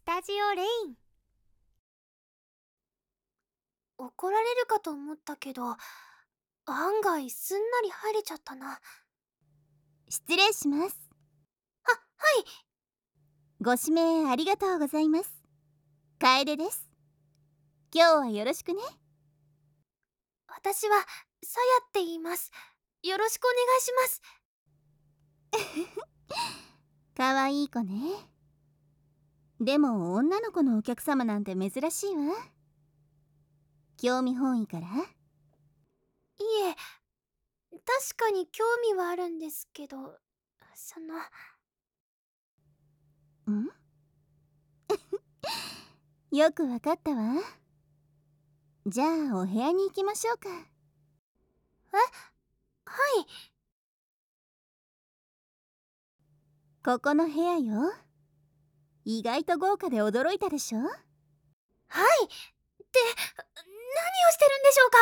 スタジオレイン。怒られるかと思ったけど案外すんなり入れちゃったな。失礼します。ははい。ご指名ありがとうございます。楓です。今日はよろしくね。私はさやって言います。よろしくお願いします。かわいい子ねでも女の子のお客様なんて珍しいわ。興味本位から。いえ確かに興味はあるんですけどその。ん？よくわかったわ。じゃあお部屋に行きましょうか。え？はい。ここの部屋よ意外と豪華で驚いたでしょ？はい。って何をしてるんでしょうか？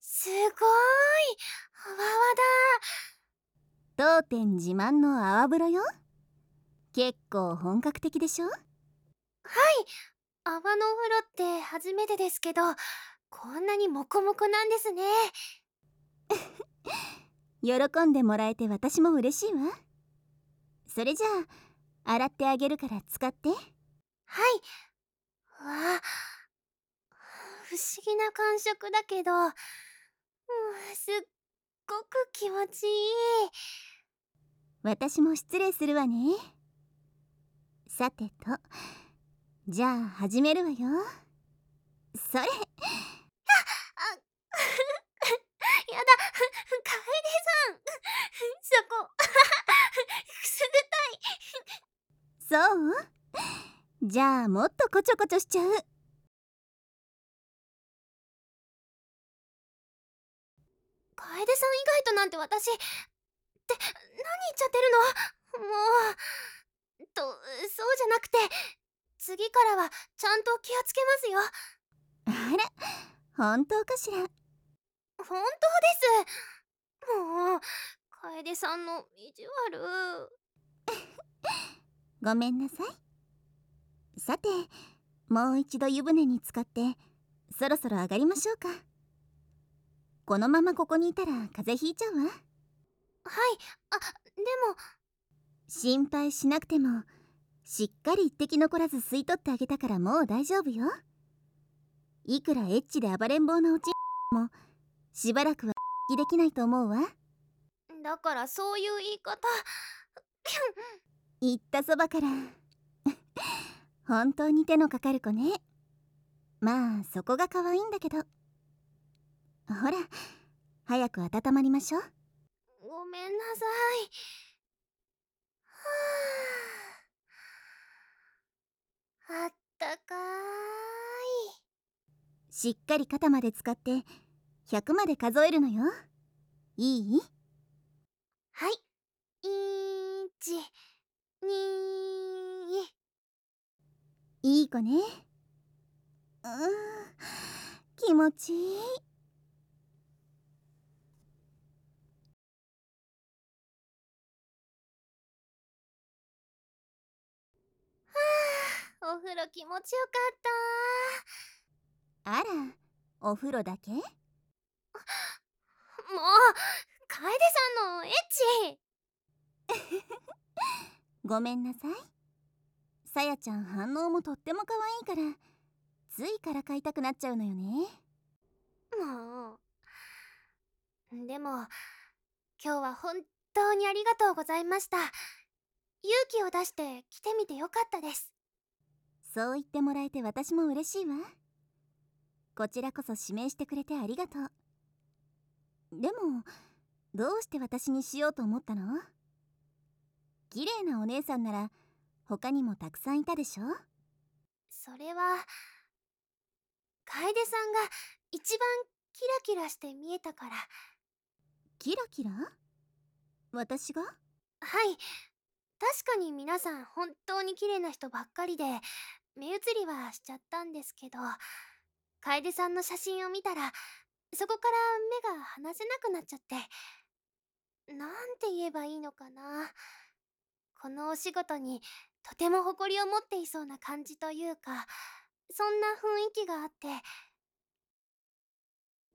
すごい。わわだ。当店自慢の泡風呂よ。結構本格的でしょ？はい。泡のお風呂って初めてですけどこんなにモコモコなんですね 喜んでもらえて私も嬉しいわ。それじゃあ洗ってあげるから使って。はい。わ不思議な感触だけど、うん、すっごく気持ちいい。私も失礼するわね。さてとじゃあ始めるわよ。それああやだ楓さんそこくすぐたいそう？じゃあもっとこちょこちょしちゃう。楓さん以外となんて私って何言っちゃってるの？もうとそうじゃなくて次からはちゃんと気をつけますよ。あら本当かしら？本当です。もう楓さんの意地悪ごめんなさい。さてもう一度湯船に浸かってそろそろ上がりましょうか。このままここにいたら風邪ひいちゃうわ。はい。あでも。心配しなくてもしっかり一滴残らず吸い取ってあげたからもう大丈夫よ。いくらエッチで暴れん坊なおちもしばらくは できないと思うわ。だからそういう言い方言ったそばから。本当に手のかかる子ね。まあそこが可愛いんだけど。ほら早く温まりましょう。ごめんなさい。はあ。あったかい。しっかり肩まで使って100まで数えるのよ。いい？はい。1 2いい子ね。うん。気持ちいい。はあお風呂気持ちよかった。あらお風呂だけ？もう楓さんのエッチ ごめんなさい。さやちゃん反応もとっても可愛いからついからかいたくなっちゃうのよね。もう。でも今日は本当にありがとうございました。勇気を出して来てみてよかったです。そう言ってもらえて私も嬉しいわ。こちらこそ指名してくれてありがとう。でもどうして私にしようと思ったの？綺麗なお姉さんなら他にもたくさんいたでしょ？それは楓さんが一番キラキラして見えたから。キラキラ？私が？はい。確かに皆さん本当に綺麗な人ばっかりで目移りはしちゃったんですけど楓さんの写真を見たらそこから目が離せなくなっちゃってなんて言えばいいのかなこのお仕事にとても誇りを持っていそうな感じというかそんな雰囲気があって。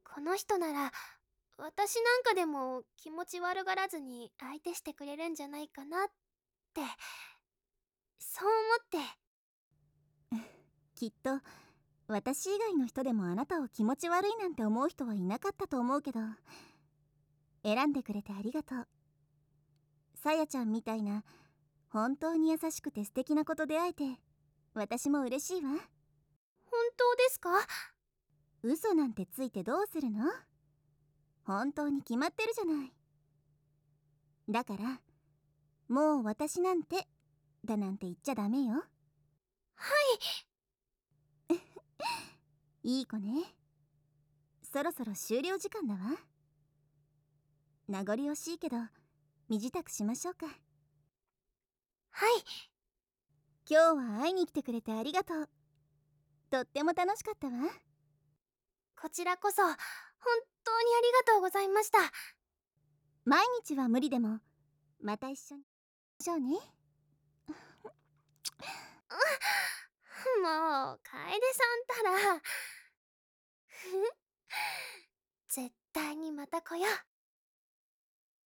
この人なら私なんかでも気持ち悪がらずに相手してくれるんじゃないかなってそう思って。きっと私以外の人でもあなたを気持ち悪いなんて思う人はいなかったと思うけど選んでくれてありがとう。さやちゃんみたいな本当に優しくて素敵な子と出会えて私も嬉しいわ。本当ですか？嘘なんてついてどうするの？本当に決まってるじゃない。だからもう私なんてだなんて言っちゃダメよ。はい。いい子ね。そろそろ終了時間だわ。名残惜しいけど身支度しましょうかはい。今日は会いに来てくれてありがとう。とっても楽しかったわ。こちらこそ本当にありがとうございました。毎日は無理でもまた一緒にしょうね。もう楓さんたら。絶対にまた来よう